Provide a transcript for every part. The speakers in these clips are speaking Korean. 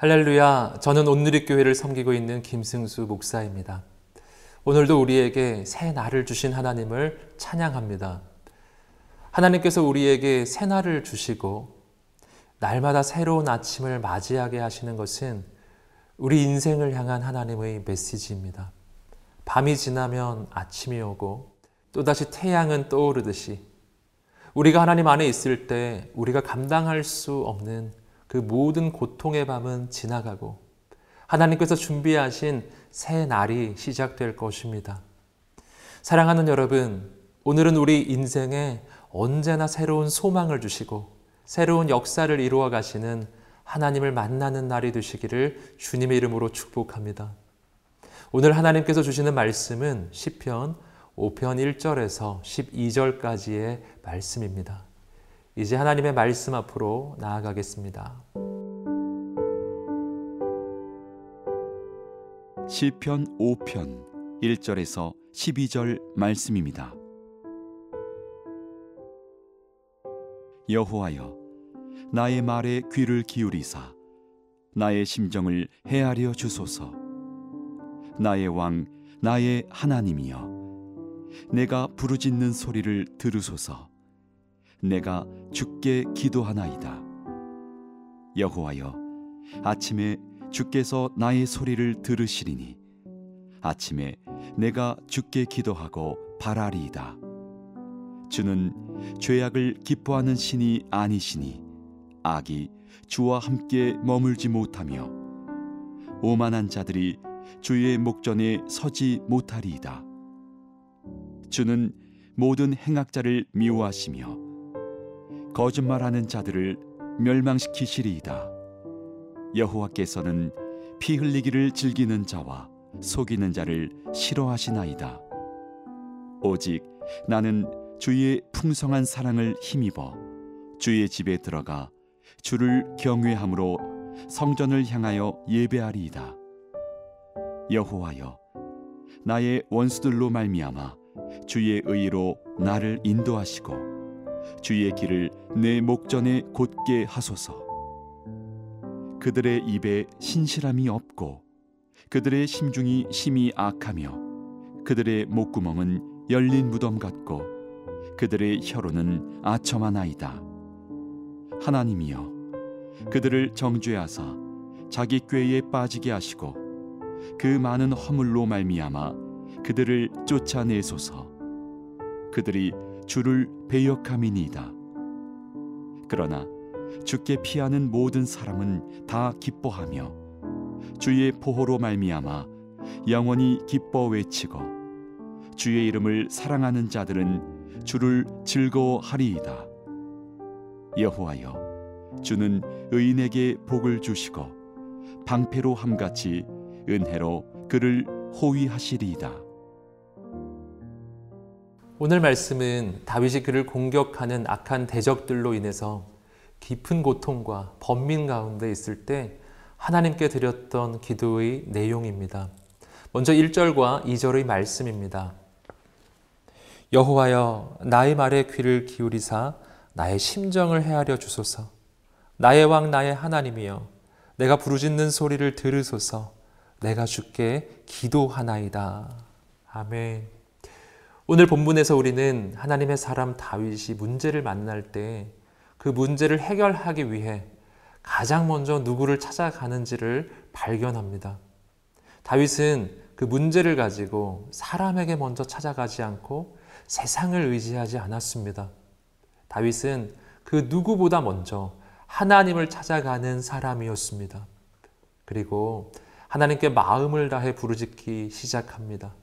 할렐루야. 저는 온누리교회를 섬기고 있는 김승수 목사입니다. 오늘도 우리에게 새 날을 주신 하나님을 찬양합니다. 하나님께서 우리에게 새 날을 주시고 날마다 새로운 아침을 맞이하게 하시는 것은 우리 인생을 향한 하나님의 메시지입니다. 밤이 지나면 아침이 오고 또다시 태양은 떠오르듯이 우리가 하나님 안에 있을 때 우리가 감당할 수 없는 그 모든 고통의 밤은 지나가고 하나님께서 준비하신 새 날이 시작될 것입니다. 사랑하는 여러분, 오늘은 우리 인생에 언제나 새로운 소망을 주시고 새로운 역사를 이루어 가시는 하나님을 만나는 날이 되시기를 주님의 이름으로 축복합니다. 오늘 하나님께서 주시는 말씀은 시편 5편 1절에서 12절까지의 말씀입니다. 이제 하나님의 말씀 앞으로 나아가겠습니다. 시편 5편 1절에서 12절 말씀입니다. 여호와여 나의 말에 귀를 기울이사 나의 심정을 헤아려 주소서 나의 왕 나의 하나님이여 내가 부르짖는 소리를 들으소서 내가 주께 기도하나이다. 여호와여, 아침에 주께서 나의 소리를 들으시리니 아침에 내가 주께 기도하고 바라리이다. 주는 죄악을 기뻐하는 신이 아니시니 악이 주와 함께 머물지 못하며 오만한 자들이 주의 목전에 서지 못하리이다. 주는 모든 행악자를 미워하시며 거짓말하는 자들을 멸망시키시리이다. 여호와께서는 피 흘리기를 즐기는 자와 속이는 자를 싫어하시나이다. 오직 나는 주의 풍성한 사랑을 힘입어 주의 집에 들어가 주를 경외함으로 성전을 향하여 예배하리이다. 여호와여, 나의 원수들로 말미암아 주의 의로 나를 인도하시고 주의 길을 내 목전에 곧게 하소서. 그들의 입에 신실함이 없고 그들의 심중이 심히 악하며 그들의 목구멍은 열린 무덤 같고 그들의 혀로는 아첨하나이다. 하나님이여 그들을 정죄하사 자기 꾀에 빠지게 하시고 그 많은 허물로 말미암아 그들을 쫓아내소서. 그들이 주를 배역함이니이다. 그러나 주께 피하는 모든 사람은 다 기뻐하며 주의 보호로 말미암아 영원히 기뻐 외치고 주의 이름을 사랑하는 자들은 주를 즐거워하리이다. 여호와여 주는 의인에게 복을 주시고 방패로 함같이 은혜로 그를 호위하시리이다. 오늘 말씀은 다윗이 그를 공격하는 악한 대적들로 인해서 깊은 고통과 번민 가운데 있을 때 하나님께 드렸던 기도의 내용입니다. 먼저 1절과 2절의 말씀입니다. 여호와여 나의 말에 귀를 기울이사 나의 심정을 헤아려 주소서. 나의 왕 나의 하나님이여 내가 부르짖는 소리를 들으소서. 내가 주께 기도하나이다. 아멘. 오늘 본문에서 우리는 하나님의 사람 다윗이 문제를 만날 때 그 문제를 해결하기 위해 가장 먼저 누구를 찾아가는지를 발견합니다. 다윗은 그 문제를 가지고 사람에게 먼저 찾아가지 않고 세상을 의지하지 않았습니다. 다윗은 그 누구보다 먼저 하나님을 찾아가는 사람이었습니다. 그리고 하나님께 마음을 다해 부르짖기 시작합니다.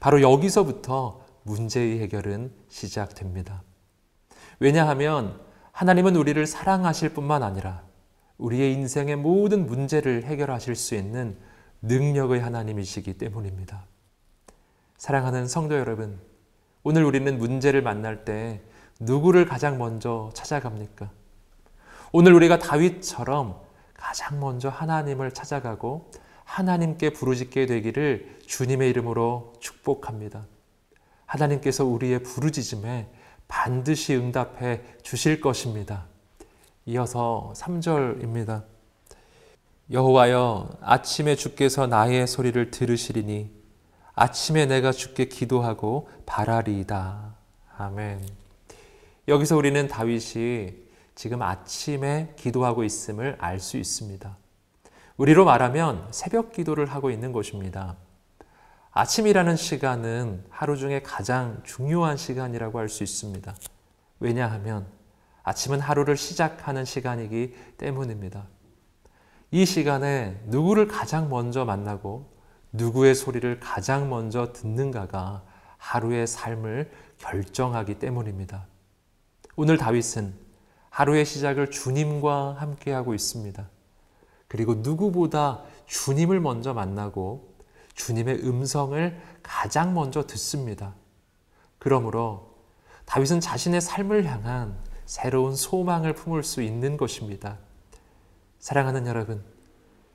바로 여기서부터 문제의 해결은 시작됩니다. 왜냐하면 하나님은 우리를 사랑하실 뿐만 아니라 우리의 인생의 모든 문제를 해결하실 수 있는 능력의 하나님이시기 때문입니다. 사랑하는 성도 여러분, 오늘 우리는 문제를 만날 때 누구를 가장 먼저 찾아갑니까? 오늘 우리가 다윗처럼 가장 먼저 하나님을 찾아가고 하나님께 부르짖게 되기를 주님의 이름으로 축복합니다. 하나님께서 우리의 부르짖음에 반드시 응답해 주실 것입니다. 이어서 3절입니다. 여호와여 아침에 주께서 나의 소리를 들으시리니 아침에 내가 주께 기도하고 바라리이다. 아멘. 여기서 우리는 다윗이 지금 아침에 기도하고 있음을 알 수 있습니다. 우리로 말하면 새벽 기도를 하고 있는 것입니다. 아침이라는 시간은 하루 중에 가장 중요한 시간이라고 할 수 있습니다. 왜냐하면 아침은 하루를 시작하는 시간이기 때문입니다. 이 시간에 누구를 가장 먼저 만나고 누구의 소리를 가장 먼저 듣는가가 하루의 삶을 결정하기 때문입니다. 오늘 다윗은 하루의 시작을 주님과 함께하고 있습니다. 그리고 누구보다 주님을 먼저 만나고 주님의 음성을 가장 먼저 듣습니다. 그러므로 다윗은 자신의 삶을 향한 새로운 소망을 품을 수 있는 것입니다. 사랑하는 여러분,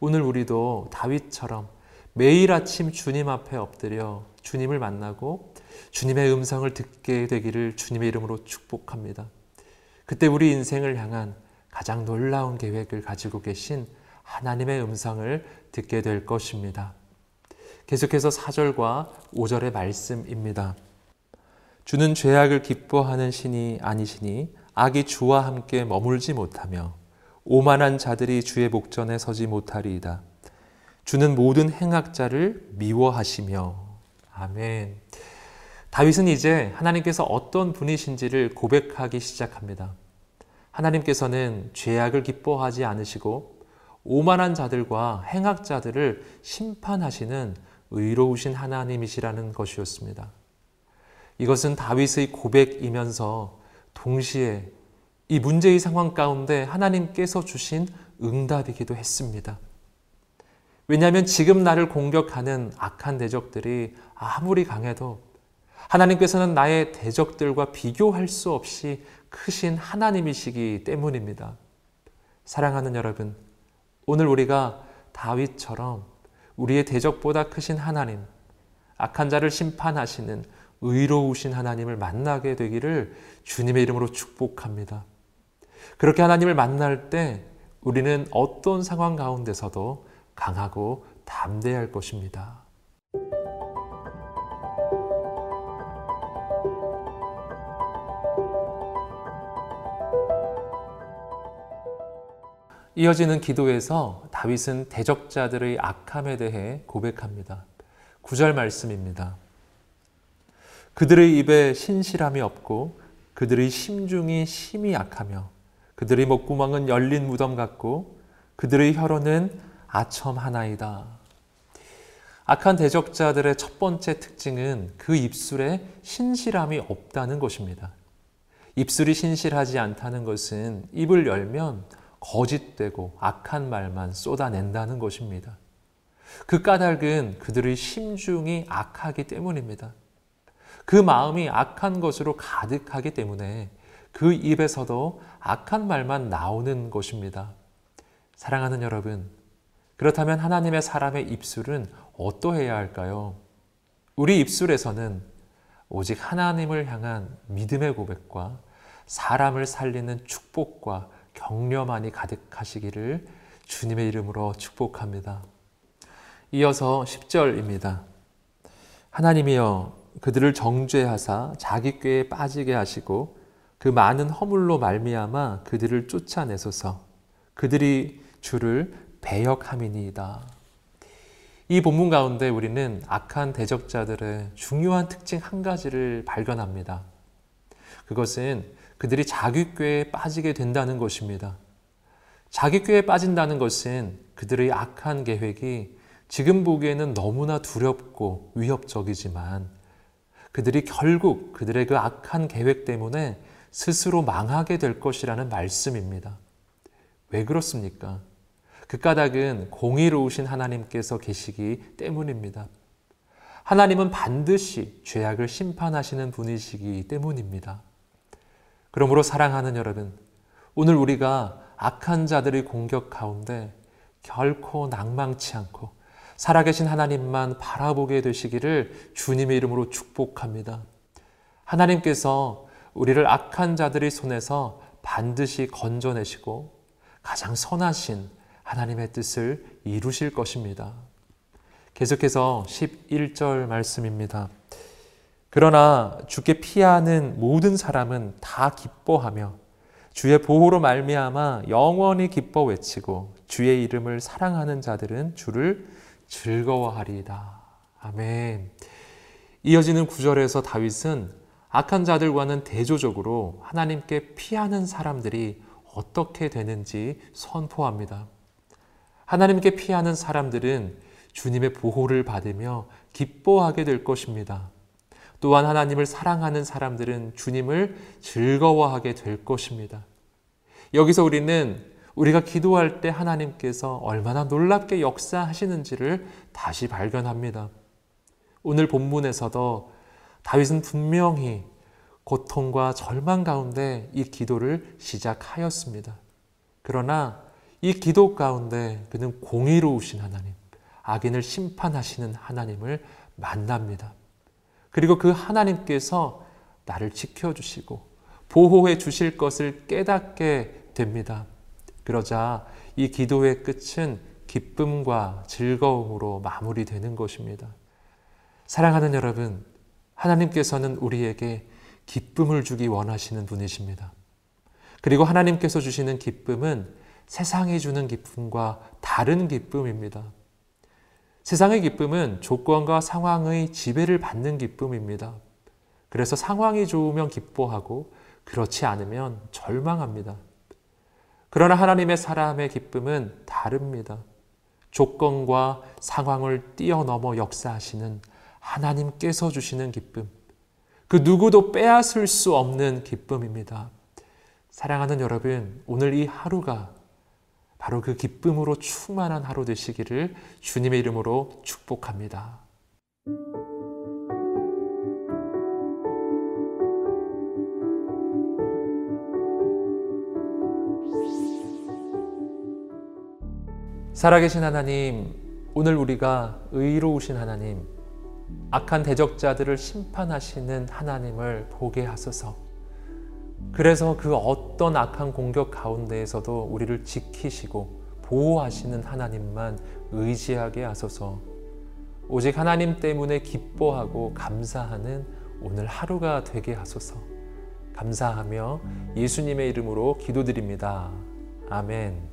오늘 우리도 다윗처럼 매일 아침 주님 앞에 엎드려 주님을 만나고 주님의 음성을 듣게 되기를 주님의 이름으로 축복합니다. 그때 우리 인생을 향한 가장 놀라운 계획을 가지고 계신 하나님의 음성을 듣게 될 것입니다. 계속해서 4절과 5절의 말씀입니다. 주는 죄악을 기뻐하는 신이 아니시니 악이 주와 함께 머물지 못하며 오만한 자들이 주의 목전에 서지 못하리이다. 주는 모든 행악자를 미워하시며 아멘. 다윗은 이제 하나님께서 어떤 분이신지를 고백하기 시작합니다. 하나님께서는 죄악을 기뻐하지 않으시고 오만한 자들과 행악자들을 심판하시는 의로우신 하나님이시라는 것이었습니다. 이것은 다윗의 고백이면서 동시에 이 문제의 상황 가운데 하나님께서 주신 응답이기도 했습니다. 왜냐하면 지금 나를 공격하는 악한 대적들이 아무리 강해도 하나님께서는 나의 대적들과 비교할 수 없이 크신 하나님이시기 때문입니다. 사랑하는 여러분, 오늘 우리가 다윗처럼 우리의 대적보다 크신 하나님, 악한 자를 심판하시는 의로우신 하나님을 만나게 되기를 주님의 이름으로 축복합니다. 그렇게 하나님을 만날 때 우리는 어떤 상황 가운데서도 강하고 담대할 것입니다. 이어지는 기도에서 다윗은 대적자들의 악함에 대해 고백합니다. 9절 말씀입니다. 그들의 입에 신실함이 없고 그들의 심중이 심히 약하며 그들의 목구멍은 열린 무덤 같고 그들의 혀로는 아첨 하나이다. 악한 대적자들의 첫 번째 특징은 그 입술에 신실함이 없다는 것입니다. 입술이 신실하지 않다는 것은 입을 열면 거짓되고 악한 말만 쏟아낸다는 것입니다. 그 까닭은 그들의 심중이 악하기 때문입니다. 그 마음이 악한 것으로 가득하기 때문에 그 입에서도 악한 말만 나오는 것입니다. 사랑하는 여러분, 그렇다면 하나님의 사람의 입술은 어떠해야 할까요? 우리 입술에서는 오직 하나님을 향한 믿음의 고백과 사람을 살리는 축복과 격려만이 가득하시기를 주님의 이름으로 축복합니다. 이어서 10절입니다. 하나님이여 그들을 정죄하사 자기 꾀에 빠지게 하시고 그 많은 허물로 말미암아 그들을 쫓아내소서 그들이 주를 배역함이니이다. 이 본문 가운데 우리는 악한 대적자들의 중요한 특징 한 가지를 발견합니다. 그것은 그들이 자기 꾀에 빠지게 된다는 것입니다. 자기 꾀에 빠진다는 것은 그들의 악한 계획이 지금 보기에는 너무나 두렵고 위협적이지만 그들이 결국 그들의 그 악한 계획 때문에 스스로 망하게 될 것이라는 말씀입니다. 왜 그렇습니까? 그 까닭은 공의로우신 하나님께서 계시기 때문입니다. 하나님은 반드시 죄악을 심판하시는 분이시기 때문입니다. 그러므로 사랑하는 여러분, 오늘 우리가 악한 자들의 공격 가운데 결코 낭망치 않고 살아계신 하나님만 바라보게 되시기를 주님의 이름으로 축복합니다. 하나님께서 우리를 악한 자들의 손에서 반드시 건져내시고 가장 선하신 하나님의 뜻을 이루실 것입니다. 계속해서 11절 말씀입니다. 그러나 주께 피하는 모든 사람은 다 기뻐하며 주의 보호로 말미암아 영원히 기뻐 외치고 주의 이름을 사랑하는 자들은 주를 즐거워하리이다. 아멘. 이어지는 구절에서 다윗은 악한 자들과는 대조적으로 하나님께 피하는 사람들이 어떻게 되는지 선포합니다. 하나님께 피하는 사람들은 주님의 보호를 받으며 기뻐하게 될 것입니다. 또한 하나님을 사랑하는 사람들은 주님을 즐거워하게 될 것입니다. 여기서 우리는 우리가 기도할 때 하나님께서 얼마나 놀랍게 역사하시는지를 다시 발견합니다. 오늘 본문에서도 다윗은 분명히 고통과 절망 가운데 이 기도를 시작하였습니다. 그러나 이 기도 가운데 그는 공의로우신 하나님, 악인을 심판하시는 하나님을 만납니다. 그리고 그 하나님께서 나를 지켜주시고 보호해 주실 것을 깨닫게 됩니다. 그러자 이 기도의 끝은 기쁨과 즐거움으로 마무리되는 것입니다. 사랑하는 여러분, 하나님께서는 우리에게 기쁨을 주기 원하시는 분이십니다. 그리고 하나님께서 주시는 기쁨은 세상이 주는 기쁨과 다른 기쁨입니다. 세상의 기쁨은 조건과 상황의 지배를 받는 기쁨입니다. 그래서 상황이 좋으면 기뻐하고 그렇지 않으면 절망합니다. 그러나 하나님의 사람의 기쁨은 다릅니다. 조건과 상황을 뛰어넘어 역사하시는 하나님께서 주시는 기쁨. 그 누구도 빼앗을 수 없는 기쁨입니다. 사랑하는 여러분, 오늘 이 하루가 바로 그 기쁨으로 충만한 하루 되시기를 주님의 이름으로 축복합니다. 살아계신 하나님, 오늘 우리가 의로우신 하나님, 악한 대적자들을 심판하시는 하나님을 보게 하소서. 그래서 그 어떤 악한 공격 가운데에서도 우리를 지키시고 보호하시는 하나님만 의지하게 하소서. 오직 하나님 때문에 기뻐하고 감사하는 오늘 하루가 되게 하소서. 감사하며 예수님의 이름으로 기도드립니다. 아멘.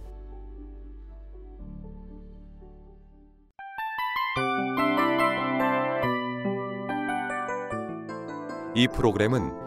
이 프로그램은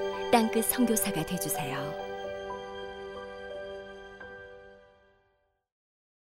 땅끝 성교사가 되주세요